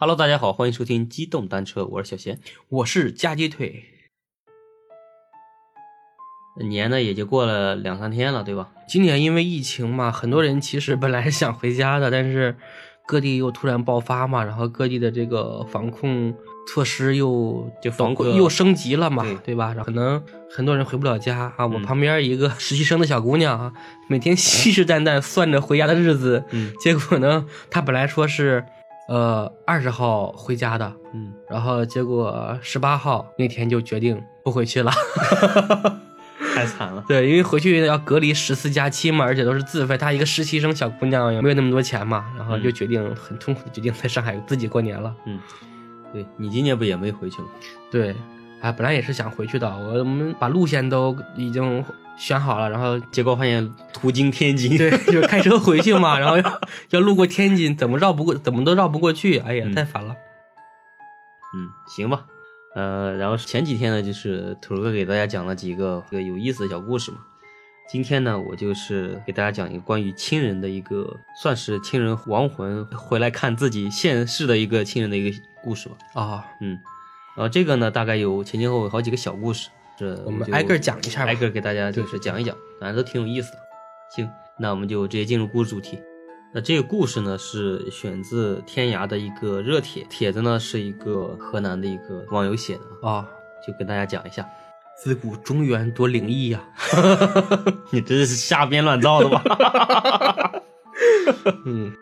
Hello，大家好，欢迎收听机动单车，我是小贤。我是夹鸡腿。年呢也就过了两三天了，对吧？今年因为疫情嘛，很多人其实本来是想回家的，但是各地又突然爆发嘛，然后各地的这个防控措施又就防控又升级了嘛，对对吧？然后可能很多人回不了家啊。我嗯旁边一个实习生的小姑娘啊，每天信誓旦旦算着回家的日子，嗯结果呢，她本来说是呃二十号回家的，嗯，然后结果十八号那天就决定不回去了。太惨了。对，因为回去要隔离十四加七嘛，而且都是自费。她一个实习生小姑娘也没有那么多钱嘛，然后就决定、很痛苦的决定在上海自己过年了。嗯，对你今年不也没回去吗？对，哎，本来也是想回去的，我们把路线都已经选好了，然后结果发现途经天津。对，就是开车回去嘛，然后要要路过天津，怎么绕不过，怎么都绕不过去，哎呀，嗯太烦了。嗯，行吧。呃，然后前几天呢，就是土哥给大家讲了几个这个有意思的小故事嘛。今天呢，我就是给大家讲一个关于亲人的一个，算是亲人亡魂回来看自己现世的一个亲人的一个故事吧。啊、嗯，然后这个呢，大概有前前后后好几个小故事，这我们挨个讲一下吧挨个给大家就是讲一讲，反正都挺有意思的。行，那我们就直接进入故事主题。那这个故事呢，是选自天涯的一个热帖，帖子呢是一个河南的一个网友写的，啊，就跟大家讲一下。自古中原多灵异呀 你这是瞎编乱造的吧？嗯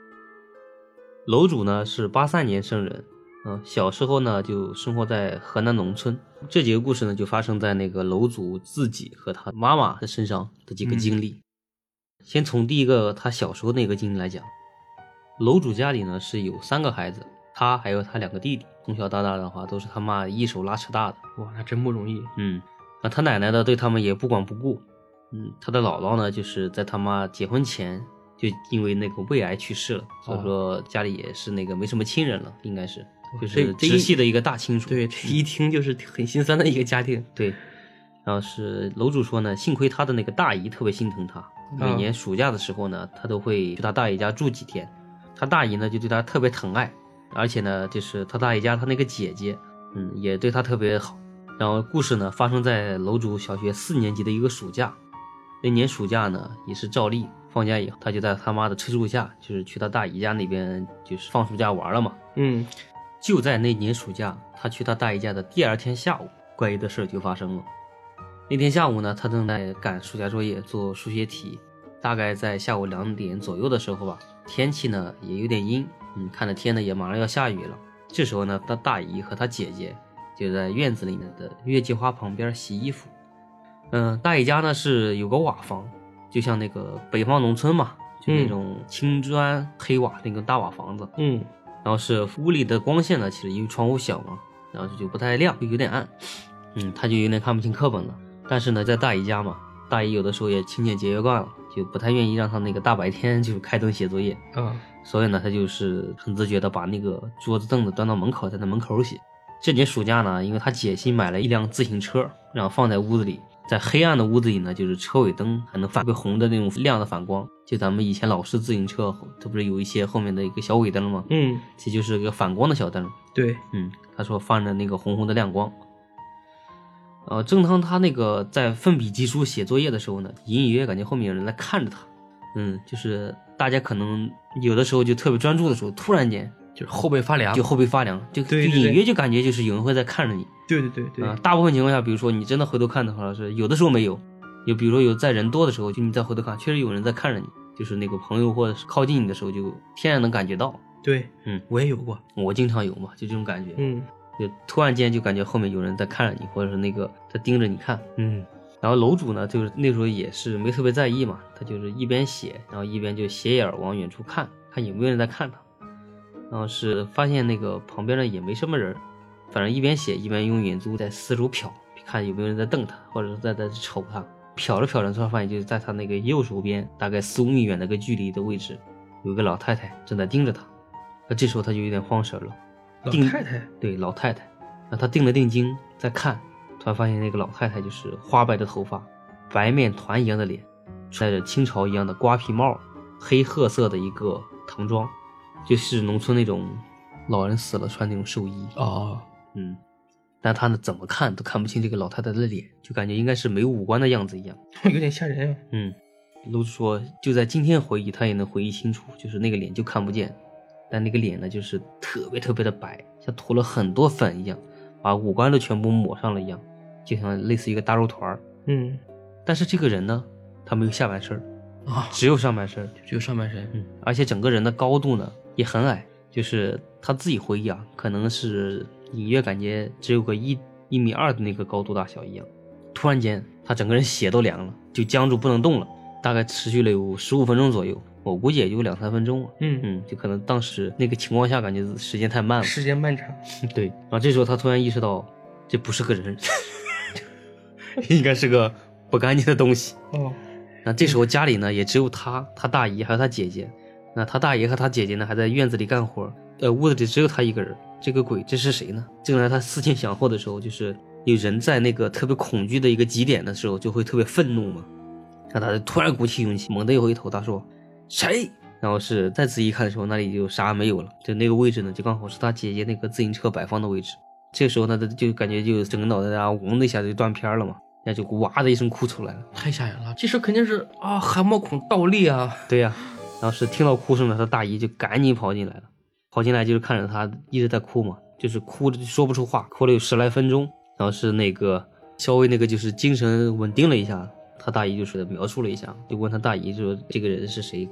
楼主呢是八三年生人，嗯、小时候呢就生活在河南农村。这几个故事呢就发生在那个楼主自己和他妈妈的身上的几个经历。先从第一个他小时候那个经历来讲，楼主家里呢是有三个孩子，他还有他两个弟弟，从小到大的话都是他妈一手拉扯大的。哇，那真不容易。嗯，那他奶奶呢对他们也不管不顾。嗯，他的姥姥呢就是在他妈结婚前就因为那个胃癌去世了，所以说家里也是那个没什么亲人了，应该是就是这这一直系的一个大亲属。对，这一听就是很心酸的一个家庭。对，然后是楼主说呢，幸亏他的那个大姨特别心疼他，每嗯年暑假的时候呢，他都会去他大姨家住几天，他大姨呢就对他特别疼爱，而且呢，就是他大姨家他那个姐姐，嗯，也对他特别好。然后故事呢发生在楼主小学四年级的一个暑假，那年暑假呢也是照例放假以后，他就在他妈的催促下，就是去他大姨家那边就是放暑假玩了嘛。嗯就在那年暑假，他去他大姨家的第二天下午，怪异的事就发生了。那天下午呢，他正在赶暑假作业，做数学题。大概在下午两点左右的时候吧，天气呢也有点阴，嗯，看着天呢也马上要下雨了。这时候呢，他大姨和他姐姐就在院子里面的月季花旁边洗衣服。嗯，大姨家呢是有个瓦房，就像那个北方农村嘛，就那种青砖黑瓦那个大瓦房子。嗯然后是屋里的光线呢，其实因为窗户小嘛，然后就不太亮，就有点暗。嗯，他就有点看不清课本了。但是呢，在大姨家嘛，大姨有的时候也勤俭节约惯了，就不太愿意让他那个大白天就是开灯写作业。啊所以呢，他就是很自觉的把那个桌子凳子端到门口，在那门口写。这年暑假呢，因为他姐新买了一辆自行车，然后放在屋子里，在黑暗的屋子里呢，就是车尾灯还能发个红的那种亮的反光，就咱们以前老式自行车，它不是有一些后面的一个小尾灯吗？嗯，其实就是个反光的小灯。对，嗯，他说放着那个红红的亮光。呃，正当他那个在奋笔疾书写作业的时候呢，隐隐约约感觉后面有人在看着他。嗯，就是大家可能有的时候就特别专注的时候，突然间就是后背发凉。就后背发凉，就隐约就感觉就是有人会在看着你。对对对对啊、大部分情况下，比如说你真的回头看的话是有的时候没有，有比如说有在人多的时候，就你再回头看，确实有人在看着你，就是那个朋友或者是靠近你的时候，就天然能感觉到。对，嗯，我也有过。我经常有嘛，就这种感觉。嗯就突然间就感觉后面有人在看着你，或者是那个在盯着你看。嗯然后楼主呢，就是那时候也是没特别在意嘛，他就是一边写，然后一边就斜眼儿往远处看，看有没有人在看他。然后是发现那个旁边呢也没什么人，反正一边写一边用眼珠在四周瞟，看有没有人在瞪他，或者是在在瞅他。瞟着瞟着，突然发现就是在他那个右手边大概四五米远的个距离的位置，有个老太太正在盯着他。那这时候他就有点慌神了。老太太。对老太太，那他定了定睛在看，突然发现那个老太太就是花白的头发，白面团一样的脸，戴着清朝一样的瓜皮帽，黑褐色的一个唐装，就是农村那种老人死了穿那种寿衣。哦，嗯，但他呢怎么看都看不清这个老太太的脸，就感觉应该是没有五官的样子一样。有点吓人啊。嗯，楼主说，就在今天回忆，他也能回忆清楚，就是那个脸就看不见，但那个脸呢，就是特别特别的白，像涂了很多粉一样，把五官都全部抹上了一样，就像类似一个大肉团儿。嗯，但是这个人呢，他没有下半身儿，啊，只有上半身儿。只有上半身。嗯，而且整个人的高度呢也很矮，就是他自己回忆啊，可能是隐约感觉只有个一一米二的那个高度大小一样。突然间，他整个人血都凉了，就僵住不能动了，大概持续了有十五分钟左右，我估计也就两三分钟啊。嗯嗯，就可能当时那个情况下，感觉时间太慢了。时间漫长。对，然后这时候他突然意识到，这不是个人，应该是个不干净的东西。哦，那这时候家里呢也只有他、他大姨还有他姐姐。那他大爷和他姐姐呢还在院子里干活，呃，屋子里只有他一个人。这个鬼这是谁呢？正在他思前想后的时候，就是有人在那个特别恐惧的一个极点的时候，就会特别愤怒嘛。那他就突然鼓起勇气，猛地一回头，他说：“谁？”然后是再仔细一看的时候，那里就啥没有了，就那个位置呢，就刚好是他姐姐那个自行车摆放的位置。这个时候呢，他就感觉就整个脑袋啊，嗡的一下就断片了嘛，那就哇的一声哭出来了。太吓人了。这事肯定是啊，汗毛孔倒立啊。对呀、然后是听到哭声了，他大姨就赶紧跑进来了，跑进来就是看着他一直在哭嘛，就是哭着说不出话，哭了有十来分钟，然后是那个稍微那个就是精神稳定了一下，他大姨就是描述了一下，就问他大姨说这个人是谁，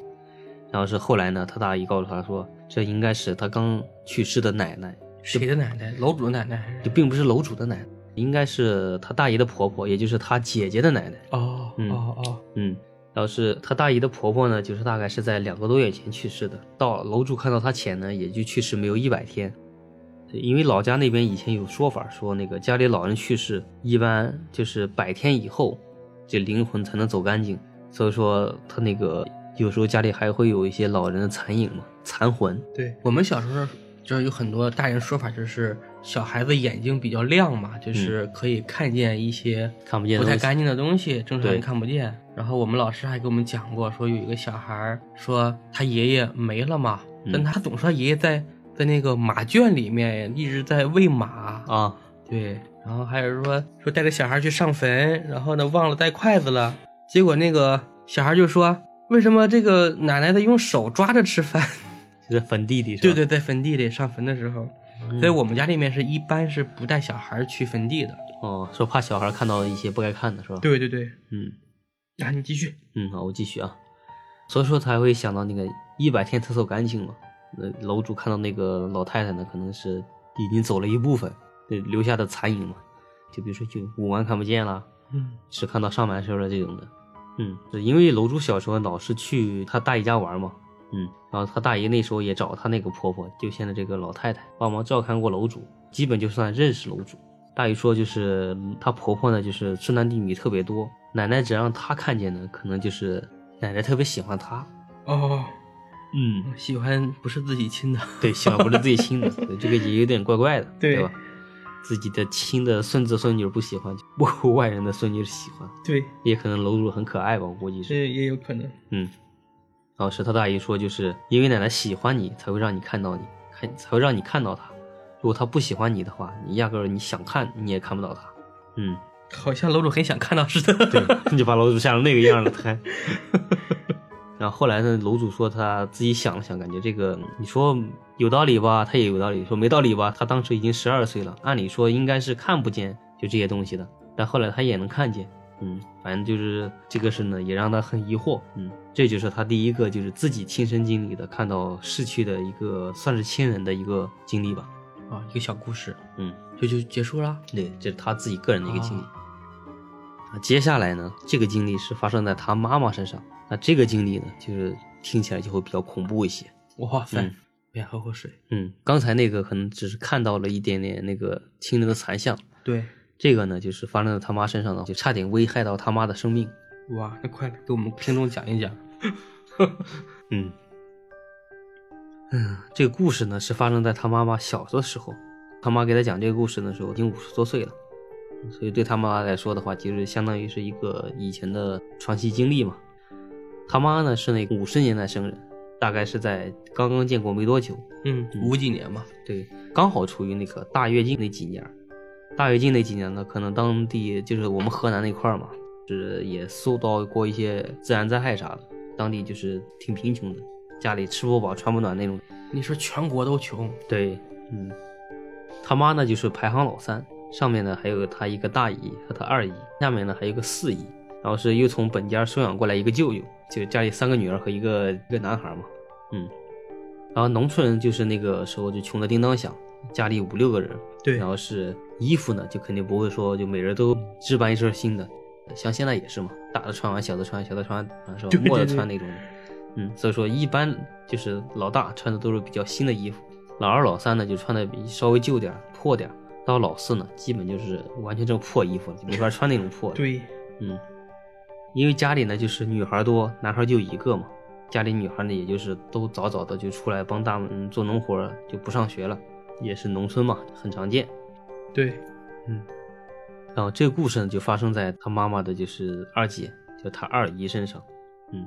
然后是后来呢，他大姨告诉他说这应该是他刚去世的奶奶，谁的奶奶？楼主的奶奶还是？就并不是楼主的奶奶，应该是他大姨的婆婆，也就是他姐姐的奶奶。哦嗯哦哦，嗯，然后是他大姨的婆婆呢，就是大概是在两个多月前去世的。到楼主看到她前呢，也就去世没有一百天。因为老家那边以前有说法，说那个家里老人去世，一般就是百天以后，这灵魂才能走干净。所以说他那个有时候家里还会有一些老人的残影嘛，残魂。对我们小时候就是有很多大人说法，就是小孩子眼睛比较亮嘛，就是可以看见一些看不见不太干净的东西，正常人看不见。然后我们老师还给我们讲过，说有一个小孩儿说他爷爷没了嘛，嗯但他总说爷爷在在那个马圈里面一直在喂马，啊，对，然后还有说说带着小孩去上坟，然后呢忘了带筷子了，结果那个小孩就说为什么这个奶奶在用手抓着吃饭？就在坟地里？对对，在坟地里上坟的时候，嗯所以我们家里面是一般是不带小孩去坟地的。哦，说怕小孩看到一些不该看的是吧？，对对对，嗯。啊，你继续。嗯，好，我继续啊。所以说才会想到那个一百天厕所干净嘛。那楼主看到那个老太太呢，可能是已经走了一部分，对留下的残影嘛。就比如说，就五官看不见了，嗯只看到上半身了这种的。嗯，因为楼主小时候老是去他大姨家玩嘛。嗯，然后他大姨那时候也找他那个婆婆，就现在这个老太太帮忙照看过楼主，基本就算认识楼主。大姨说，就是她婆婆呢，就是孙男弟女特别多，奶奶只让她看见呢，可能就是奶奶特别喜欢她。哦，嗯，喜欢不是自己亲的。对，喜欢不是自己亲的，这个也有点怪怪的，对吧？自己的亲的孙子孙女不喜欢，不外人的孙女喜欢，对，也可能楼主很可爱吧，我估计是。这也有可能。嗯，然后是他大姨说，就是因为奶奶喜欢你，才会让你看到你，看才会让你看到她。如果她不喜欢你的话，你压根儿你想看你也看不到她。嗯，好像楼主很想看到似的。对，你就把楼主吓成那个样了，他还。然后后来呢，楼主说他自己想了想，感觉这个你说有道理吧，他也有道理；说没道理吧，他当时已经十二岁了，按理说应该是看不见就这些东西的，但后来他也能看见。嗯，反正就是这个事呢，也让他很疑惑。嗯，这就是他第一个就是自己亲身经历的看到逝去的一个算是亲人的一个经历吧。啊，一个小故事，嗯，就就结束了。对，这是他自己个人的一个经历。啊啊，接下来呢，这个经历是发生在他妈妈身上。那这个经历呢，就是听起来就会比较恐怖一些。哇塞，嗯别喝口水。嗯，刚才那个可能只是看到了一点点那个亲人的残像，对，这个呢，就是发生在他妈身上呢，就差点危害到他妈的生命。哇，那快给我们听众讲一讲。嗯，嗯，这个故事呢是发生在他妈妈小的时候，他妈给他讲这个故事的时候已经五十多岁了，所以对他妈来说的话，其实相当于是一个以前的传奇经历嘛。他妈呢是那个五十年代生人，大概是在刚刚建国没多久，嗯，五几年嘛，对，刚好处于那个大跃进那几年。大跃进那几年呢，可能当地就是我们河南那块儿嘛，是也受到过一些自然灾害啥的，当地就是挺贫穷的，家里吃不饱穿不暖那种。你说全国都穷？对，嗯，他妈呢就是排行老三，上面呢还有他一个大姨和他二姨，下面呢还有个四姨，然后是又从本家收养过来一个舅舅，就家里三个女儿和一个一个男孩嘛，嗯，然后农村人就是那个时候就穷的叮当响。家里五六个人，对，然后是衣服呢，就肯定不会说就每人都置办一身新的，像现在也是嘛，大的穿完，小的穿，小的穿，是吧？末的穿那种，嗯，所以说一般就是老大穿的都是比较新的衣服，老二、老三呢就穿的稍微旧点、破点，到老四呢基本就是完全这种破衣服，了没法穿那种破。对，嗯，因为家里呢就是女孩多，男孩就一个嘛，家里女孩呢也就是都早早的就出来帮大门做农活，就不上学了。也是农村嘛，很常见。对，嗯，然后这个故事呢，就发生在他妈妈的就是二姐，就他二姨身上。嗯，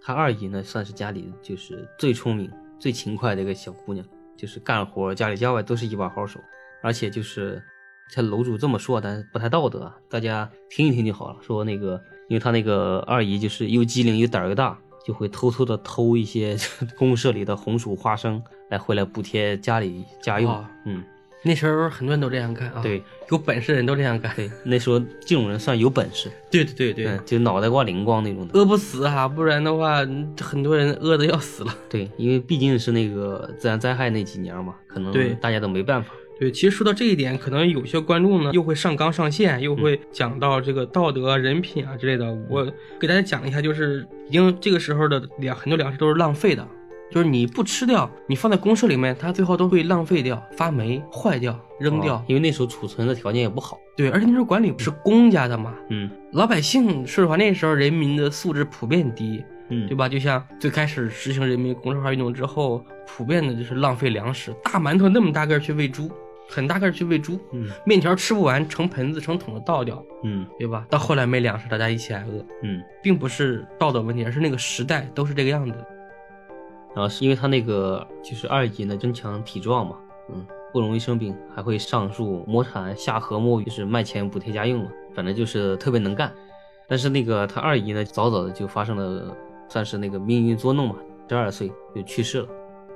他二姨呢，算是家里就是最聪明、最勤快的一个小姑娘，就是干活家里家外都是一把好手。而且就是像楼主这么说，但是不太道德，大家听一听就好了。说那个，因为他那个二姨就是又机灵又胆儿又大。就会偷偷的偷一些 公社里的红薯、花生来回来补贴家里家用。嗯，那时候很多人都这样干啊。对，有本事的人都这样干。对，那时候这种人算有本事。对对对对，就脑袋瓜灵光那种的。饿不死哈，不然的话，很多人饿的要死了。对，因为毕竟是那个自然灾害那几年嘛，可能大家都没办法。对，其实说到这一点，可能有些观众呢又会上纲上线，又会讲到这个道德、人品啊之类的。我给大家讲一下，就是已经这个时候的粮，很多粮食都是浪费的，就是你不吃掉，你放在公社里面，它最后都会浪费掉、发霉、坏掉、扔掉。因为那时候储存的条件也不好。对，而且那时候管理是公家的嘛，嗯，老百姓说实话，那时候人民的素质普遍低，嗯，对吧？就像最开始实行人民公社化运动之后，普遍的就是浪费粮食，大馒头那么大个去喂猪。很大个去喂猪，嗯，面条吃不完，成盆子成桶的倒掉，嗯，对吧？到后来没粮食，大家一起挨饿，嗯，并不是道德问题，而是那个时代都是这个样子。然后是因为他那个就是二姨呢，增强体壮嘛，嗯，不容易生病，还会上树摸蝉、下河摸鱼，就是卖钱补贴家用嘛，反正就是特别能干。但是那个他二姨呢，早早的就发生了，算是那个命运捉弄嘛，十二岁就去世了。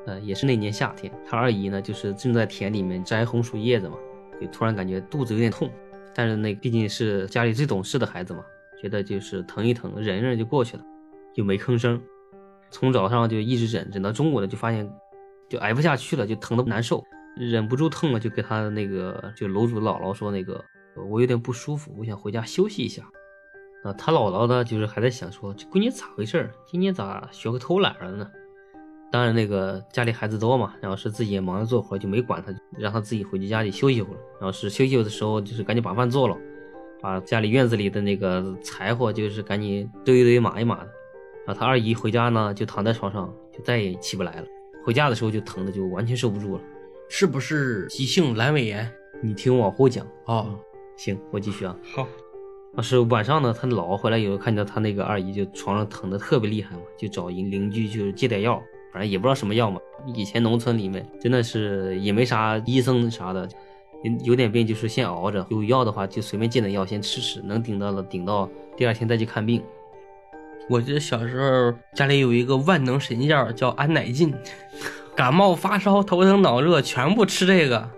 呃，也是那年夏天，他二姨呢，就是正在田里面摘红薯叶子嘛，就突然感觉肚子有点痛，但是那毕竟是家里最懂事的孩子嘛，觉得就是疼一疼，忍一忍就过去了，就没吭声。从早上就一直忍，忍到中午了，就发现就挨不下去了，就疼得难受，忍不住疼了，就给他那个就楼主姥姥说那个我有点不舒服，我想回家休息一下。啊，他姥姥呢，就是还在想说这闺女咋回事今年咋学会偷懒了呢？当然，那个家里孩子多嘛，然后是自己也忙着做活，就没管他，让他自己回去家里休息会儿。然后是休息的时候，就是赶紧把饭做了，把家里院子里的那个柴火，就是赶紧堆一堆、码一码的。然后他二姨回家呢，就躺在床上，就再也起不来了。回家的时候就疼的就完全受不住了，是不是急性阑尾炎？你听我往后讲哦。行，我继续啊。好。啊，是晚上呢，他姥姥回来以后，看到他那个二姨就床上疼的特别厉害嘛，就找邻邻居就是借点药。反正也不知道什么药嘛。以前农村里面真的是也没啥医生啥的，有点病就是先熬着，有药的话就随便借点药先吃吃，能顶到了顶到第二天再去看病。我记得小时候家里有一个万能神药叫安乃近，感冒发烧头疼脑热全部吃这个。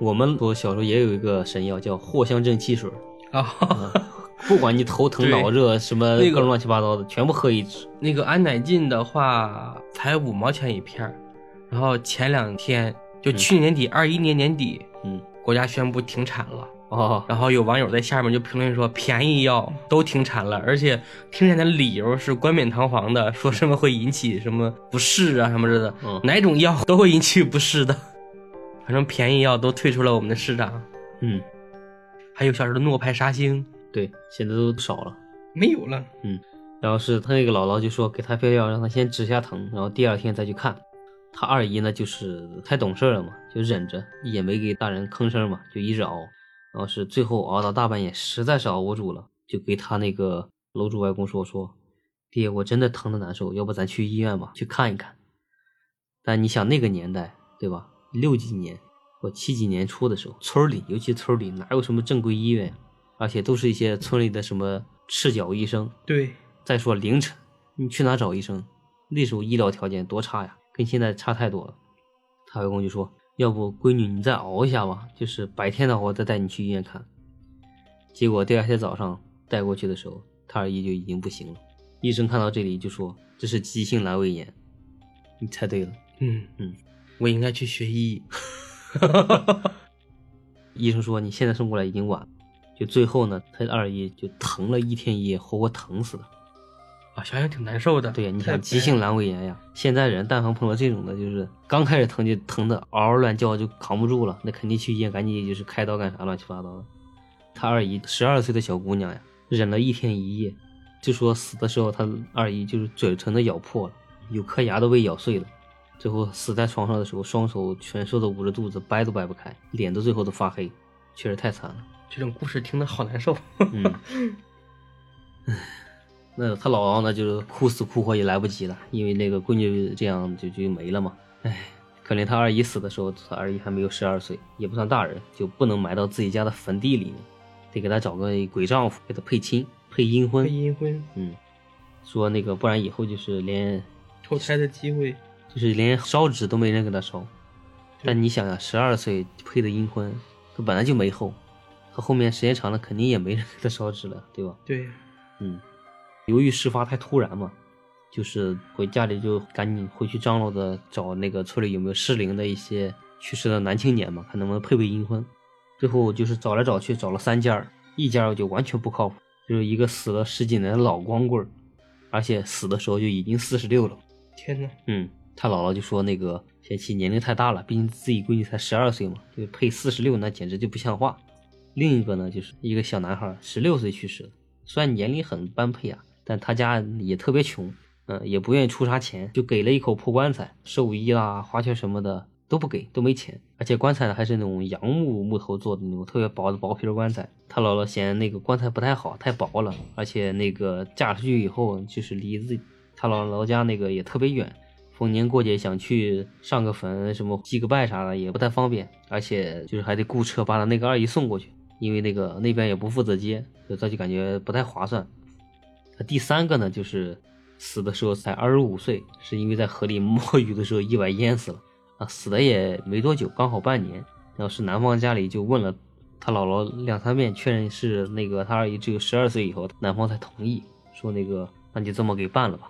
我们我小时候也有一个神药叫藿香正气水啊。不管你头疼脑热什么各种乱七八糟的，全部喝一支。那个安乃近的话才五毛钱一片然后前两天就去年年底二一年年底，嗯，国家宣布停产了。哦，然后有网友在下面就评论说便宜药 都停产了，而且停产的理由是冠冕堂皇的，说什么会引起什么不适啊什么之类的，嗯哪种药都会引起不适的。反正便宜药都退出了我们的市场。嗯，还有小时候的诺派沙星。对，现在都少了，没有了。嗯，然后是他那个姥姥就说给他配药，让他先止下疼，然后第二天再去看。他二姨呢，就是太懂事了嘛，就忍着，也没给大人吭声嘛，就一直熬。然后是最后熬到大半夜，实在是熬不住了，就给他那个楼主外公说说，爹，我真的疼的难受，要不咱去医院吧，去看一看。但你想那个年代，对吧？六几年或七几年初的时候，村里尤其村里哪有什么正规医院，而且都是一些村里的什么赤脚医生。对，再说凌晨，你去哪找医生？那时候医疗条件多差呀，跟现在差太多了。他外公就说：“要不闺女你再熬一下吧，就是白天的话我再带你去医院看。”结果第二天早上带过去的时候，他二姨就已经不行了。医生看到这里就说：“这是急性阑尾炎。”你猜对了。嗯嗯，我应该去学医。医生说你现在送过来已经晚了。就最后呢，他二姨就疼了一天一夜，活活疼死了。啊，想想挺难受的。对呀，你 想急性阑尾炎呀，现在人但凡碰到这种的，就是刚开始疼就疼的嗷嗷乱叫，就扛不住了，那肯定去医院赶紧就是开刀干啥乱七八糟的。他二姨十二岁的小姑娘呀，忍了一天一夜，就说死的时候他二姨就是嘴唇都咬破了，有颗牙都被咬碎了。最后死在床上的时候，双手蜷缩的捂着肚子，掰都掰不开，脸都最后都发黑，确实太惨了。这种故事听的好难受。嗯，唉，那他姥姥呢，就是哭死哭活也来不及了，因为那个闺女这样就就没了嘛。唉，可怜他二姨死的时候，他二姨还没有十二岁，也不算大人，就不能埋到自己家的坟地里面，得给他找个鬼丈夫给他配亲配阴婚。配阴婚，嗯，说那个不然以后就是连投胎的机会，就是连烧纸都没人给他烧。但你想想，十二岁配的阴婚，他本来就没后。他后面时间长了，肯定也没人给他烧纸了，对吧？对，嗯，由于事发太突然嘛，就是回家里就赶紧回去张罗着找那个村里有没有适龄的一些去世的男青年嘛，看能不能配配阴婚。最后就是找来找去，找了三家，一家就完全不靠谱，就是一个死了十几年的老光棍，而且死的时候就已经四十六了。天呐，嗯，他姥姥就说那个贤妻年龄太大了，毕竟自己闺女才十二岁嘛，就配四十六那简直就不像话。另一个呢，就是一个小男孩，十六岁去世的，虽然年龄很般配啊，但他家也特别穷，嗯，也不愿意出啥钱，就给了一口破棺材，寿衣啦、花圈什么的都不给，都没钱，而且棺材呢还是那种杨木木头做的那种特别薄的薄皮棺材。他姥姥嫌那个棺材不太好，太薄了，而且那个嫁出去以后就是离自他姥姥家那个也特别远。逢年过节想去上个坟，什么祭个拜啥的也不太方便，而且就是还得雇车把他那个二姨送过去。因为那个那边也不负责接，所以他就感觉不太划算。第三个呢，就是死的时候才二十五岁，是因为在河里摸鱼的时候意外淹死了。啊，死的也没多久，刚好半年。然后是男方家里就问了他姥姥两三遍，确认是那个他二姨只有十二岁以后，男方才同意说那个那就这么给办了吧。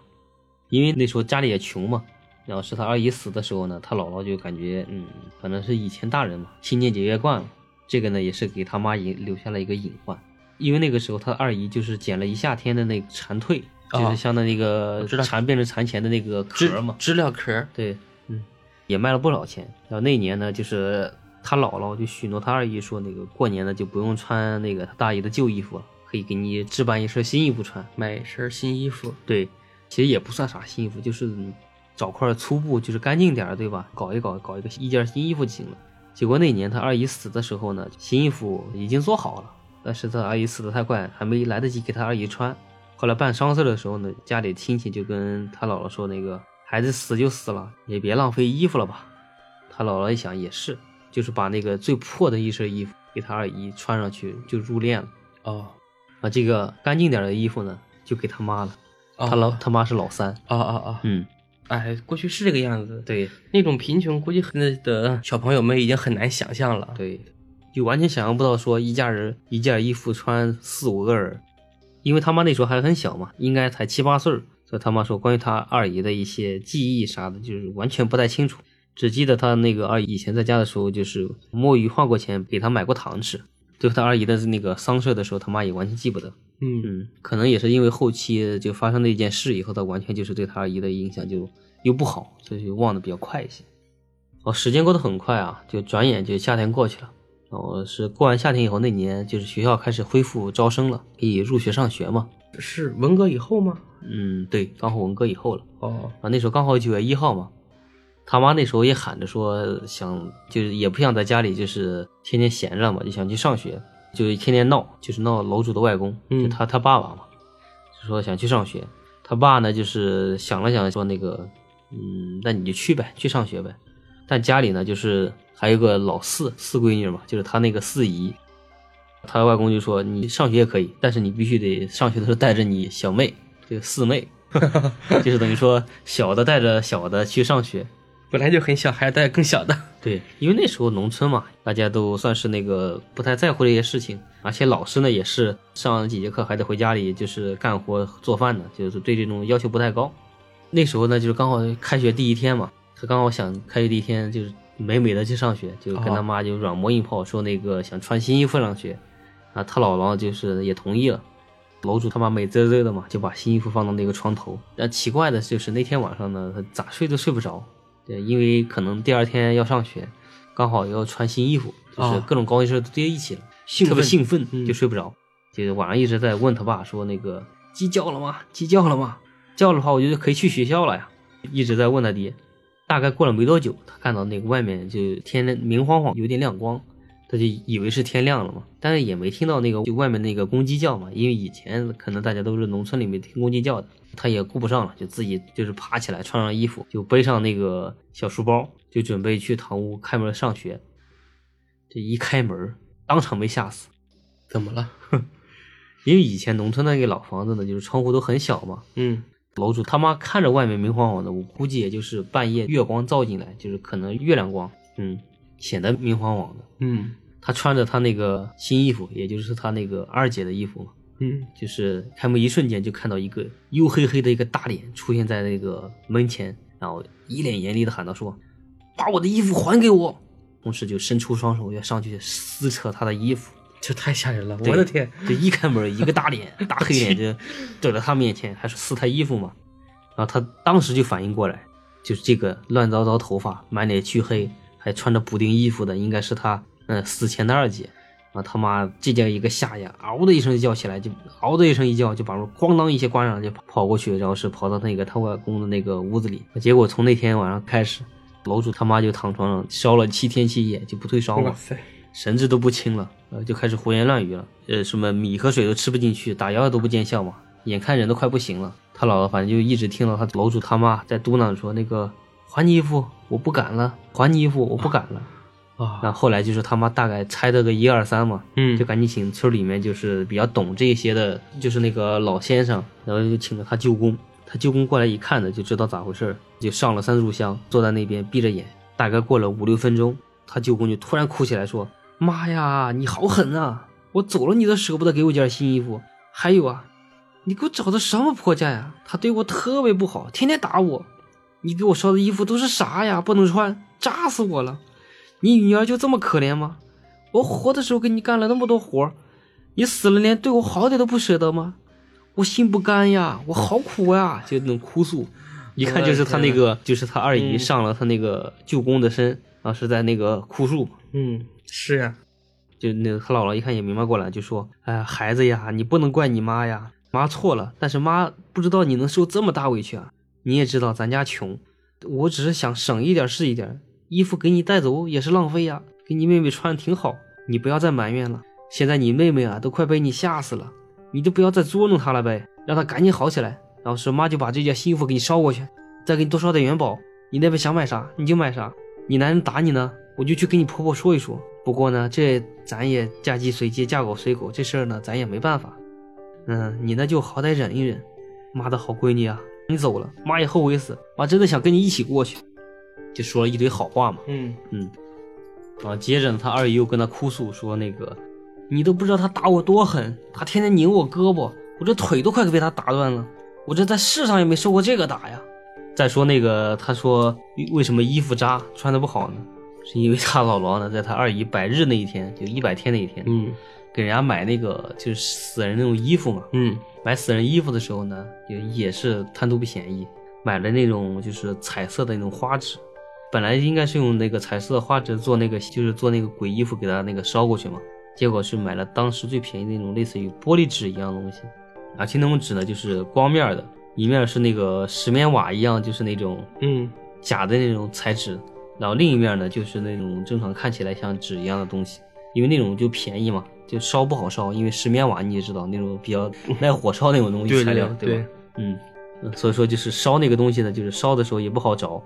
因为那时候家里也穷嘛。然后是他二姨死的时候呢，他姥姥就感觉嗯，反正是以前大人嘛，勤俭节约惯了。这个呢，也是给他妈引留下了一个隐患，因为那个时候他二姨就是捡了一夏天的那个蝉蜕，就是相当于那个蝉变成蚕前的那个壳嘛，知了壳。对，嗯，也卖了不少钱。然后那年呢，就是他姥姥就许诺他二姨说，那个过年呢就不用穿那个他大姨的旧衣服了，可以给你置办一身新衣服穿，买一身新衣服。对，其实也不算啥新衣服，就是找块粗布，就是干净点对吧？搞一搞，搞一个一件新衣服就行了。结果那年他二姨死的时候呢，新衣服已经做好了，但是他二姨死的太快，还没来得及给他二姨穿。后来办丧事的时候呢，家里亲戚就跟他姥姥说：“那个孩子死就死了，也别浪费衣服了吧。”他姥姥一想也是，就是把那个最破的一身衣服给他二姨穿上去就入殓了。哦，啊，这个干净点的衣服呢，就给他妈了。他老他妈是老三。啊啊啊！嗯。哎，过去是这个样子。对，那种贫穷，估计那的小朋友们已经很难想象了。对，就完全想象不到说一家人一件衣服穿四五个人，因为他妈那时候还很小嘛，应该才七八岁所以他妈说关于他二姨的一些记忆啥的，就是完全不太清楚，只记得他那个二姨以前在家的时候，就是摸鱼换过钱，给他买过糖吃。对他二姨的那个丧事的时候，他妈也完全记不得。嗯嗯，可能也是因为后期就发生那件事以后，他完全就是对他二姨的影响就又不好，所以就忘得比较快一些。哦，时间过得很快啊，就转眼就夏天过去了。然后是过完夏天以后，那年就是学校开始恢复招生了，可以入学上学嘛。是文革以后吗？嗯，对，刚好文革以后了。哦，啊，那时候刚好九月一号嘛。他妈那时候也喊着说想，就是也不想在家里就是天天闲着嘛，就想去上学。就天天闹，就是闹楼主的外公，就他他爸爸嘛，就说想去上学。他爸呢，就是想了想，说那个嗯，那你就去呗，去上学呗。但家里呢，就是还有个老四四闺女嘛，就是他那个四姨，他外公就说你上学也可以，但是你必须得上学的时候带着你小妹，这个四妹，就是等于说小的带着小的去上学。本来就很小，还要带更小的。对，因为那时候农村嘛，大家都算是那个不太在乎这些事情，而且老师呢也是上完几节课还得回家里就是干活做饭的，就是对这种要求不太高。那时候呢，就是刚好开学第一天嘛，他刚好想开学第一天就是美美的去上学，就跟他妈就软磨硬泡说那个想穿新衣服上学，啊，他姥姥就是也同意了。楼主他妈美滋滋的嘛，就把新衣服放到那个床头。但奇怪的就是那天晚上呢，他咋睡都睡不着。对，因为可能第二天要上学，刚好要穿新衣服，就是各种高兴事都叠一起了，特别兴奋，就睡不着。就是晚上一直在问他爸说：“那个鸡叫了吗？鸡叫了吗？叫的话，我觉得可以去学校了呀。”一直在问他爹。大概过了没多久，他看到那个外面就天明晃晃，有点亮光，他就以为是天亮了嘛，但是也没听到那个就外面那个公鸡叫嘛，因为以前可能大家都是农村里面听公鸡叫的。他也顾不上了，就自己就是爬起来，穿上衣服，就背上那个小书包，就准备去堂屋开门上学。这一开门，当场被吓死。怎么了？因为以前农村那个老房子呢，就是窗户都很小嘛。嗯。楼主他妈看着外面明晃晃的，我估计也就是半夜月光照进来，就是可能月亮光，嗯，显得明晃晃的。嗯。他穿着他那个新衣服，也就是他那个二姐的衣服嘛。嗯，就是开门一瞬间就看到一个黝黑黑的一个大脸出现在那个门前，然后一脸严厉的喊道：“说把我的衣服还给我！”同时就伸出双手要上去撕扯他的衣服，这太吓人了！我的天！这一开门，一个大脸，大黑脸就怼到他面前，还是撕他衣服嘛。然后他当时就反应过来，就是这个乱糟糟头发、满脸黢黑，还穿着补丁衣服的，应该是他嗯死前的二姐。啊他妈！这叫一个吓呀！嗷的一声就叫起来，就嗷的一声一叫，就把门咣当一下关上，就跑过去，然后是跑到那个他外公的那个屋子里。结果从那天晚上开始，楼主他妈就躺床上烧了七天七夜，就不退烧了，神志都不清了，呃，就开始胡言乱语了，呃，什么米和水都吃不进去，打药都不见效嘛，眼看人都快不行了。他姥姥反正就一直听到他楼主他妈在嘟囔说：“那个还你衣服，我不敢了；还你衣服，我不敢了。”啊，那后来就是他妈大概猜的个一二三嘛，嗯，就赶紧请村里面就是比较懂这些的，就是那个老先生，然后就请了他舅公，他舅公过来一看呢，就知道咋回事就上了三炷香，坐在那边闭着眼。大概过了五六分钟，他舅公就突然哭起来说：“妈呀，你好狠啊！我走了你都舍不得给我件新衣服，还有啊，你给我找的什么婆家呀？他对我特别不好，天天打我。你给我烧的衣服都是啥呀？不能穿，扎死我了。”你女儿就这么可怜吗？我活的时候给你干了那么多活你死了连对我好点都不舍得吗？我心不甘呀，我好苦呀，就那种哭诉，一看就是他那个，就是他二姨上了他那个舅公的身，啊，是在那个哭诉。嗯，是呀，就那个他姥姥一看也明白过来，就说：“哎呀，孩子呀，你不能怪你妈呀，妈错了，但是妈不知道你能受这么大委屈啊。你也知道咱家穷，我只是想省一点是一点。”衣服给你带走也是浪费呀，给你妹妹穿挺好，你不要再埋怨了。现在你妹妹啊都快被你吓死了，你就不要再捉弄她了呗，让她赶紧好起来。然后说妈就把这件新衣服给你捎过去，再给你多烧点元宝。你那边想买啥你就买啥。你男人打你呢，我就去跟你婆婆说一说。不过呢，这咱也嫁鸡随鸡，嫁狗随狗，这事儿呢咱也没办法。嗯，你呢就好歹忍一忍。妈的好闺女啊，你走了，妈也后悔死，妈真的想跟你一起过去。就说了一堆好话嘛，嗯。嗯，啊，接着呢，他二姨又跟他哭诉说那个，你都不知道他打我多狠，他天天拧我胳膊，我这腿都快被他打断了，我这在世上也没受过这个打呀。再说那个，他说为什么衣服扎穿的不好呢？是因为他姥姥呢，在他二姨百日那一天，就一百天那一天，嗯，给人家买那个就是死人那种衣服嘛，嗯，买死人衣服的时候呢，也也是贪图不便宜，买了那种就是彩色的那种花纸。本来应该是用那个彩色的花纸做那个，就是做那个鬼衣服给他那个烧过去嘛。结果是买了当时最便宜那种类似于玻璃纸一样的东西，而且那种纸呢就是光面的，一面是那个石棉瓦一样，就是那种嗯假的那种彩纸，然后另一面呢就是那种正常看起来像纸一样的东西，因为那种就便宜嘛，就烧不好烧，因为石棉瓦你也知道那种比较 耐火烧那种东西材料，对吧？嗯，嗯，所以说就是烧那个东西呢，就是烧的时候也不好着，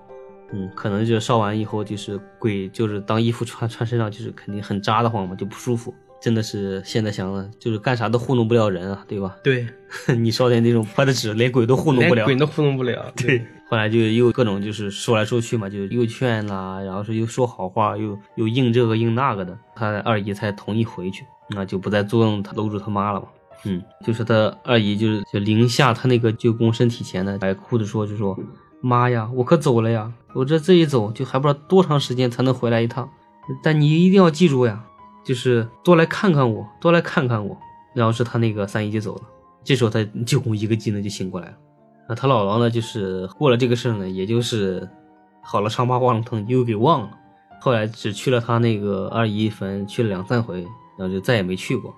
嗯，可能就是烧完以后就是鬼就是当衣服穿穿身上就是肯定很扎的慌嘛，就不舒服。真的是现在想了，就是干啥都糊弄不了人啊，对吧？对，你烧点那种破的纸，连鬼都糊弄不了，连鬼都糊弄不了。对，后来就又各种就是说来说去嘛，就又劝啦，然后是又说好话，又又应这个应那个的，他二姨才同意回去，那就不再作弄他搂住他妈了嘛。嗯，就是他二姨就是就临下他那个舅公身体前呢，还哭着说，就说妈呀，我可走了呀，我这这一走就还不知道多长时间才能回来一趟，但你一定要记住呀。就是多来看看我，多来看看我。然后是他那个三姨就走了。这时候他舅公一个机灵就醒过来了。那他姥姥呢，就是过了这个事呢，也就是好了伤疤忘了疼，又给忘了。后来只去了他那个二姨坟，去了两三回，然后就再也没去过。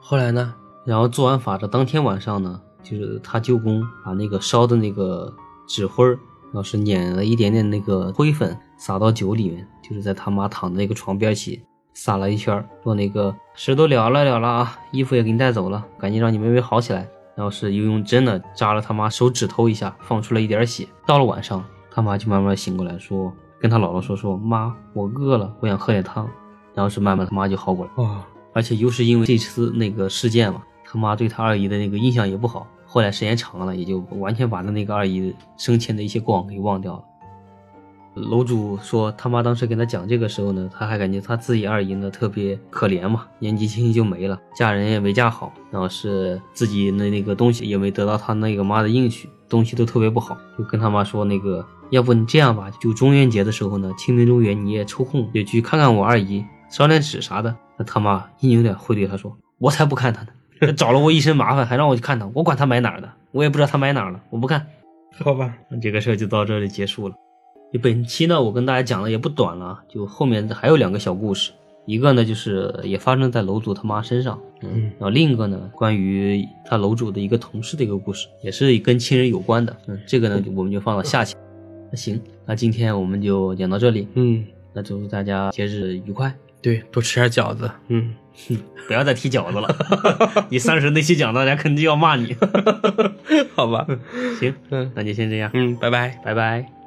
后来呢，然后做完法的当天晚上呢，就是他舅公把那个烧的那个纸灰儿，然后是碾了一点点那个灰粉撒到酒里面，就是在他妈躺的那个床边起。撒了一圈，说那个事都了了了了啊，衣服也给你带走了，赶紧让你妹妹好起来。然后是又用针呢扎了他妈手指头一下，放出了一点血。到了晚上，他妈就慢慢醒过来，说跟他姥姥说说妈，我饿了，我想喝点汤。然后是慢慢他妈就好过来。啊，而且又是因为这次那个事件嘛，他妈对他二姨的那个印象也不好。后来时间长了，也就完全把他那个二姨生前的一些过往给忘掉了。楼主说，他妈当时跟他讲这个时候呢，他还感觉他自己二姨呢特别可怜嘛，年纪轻轻就没了，嫁人也没嫁好，然后是自己的那个东西也没得到他那个妈的应许，东西都特别不好，就跟他妈说那个，要不你这样吧，就中元节的时候呢，清明中元你也抽空也去看看我二姨，烧点纸啥的。那他妈一扭脸会对他说，我才不看他呢，找了我一身麻烦，还让我去看他，我管他买哪儿的，我也不知道他买哪儿了，我不看。好吧，那这个事儿就到这里结束了。本期呢，我跟大家讲的也不短了，就后面还有两个小故事，一个呢就是也发生在楼主他妈身上，嗯，然后另一个呢关于他楼主的一个同事的一个故事，也是跟亲人有关的，嗯，这个呢我们就放到下期。那行，那今天我们就讲到这里，嗯，那祝大家节日愉快，对，多吃点饺子，嗯，不要再提饺子了，你三十那期讲大家肯定要骂你，好吧，行，嗯，那就先这样，嗯，拜拜，拜拜。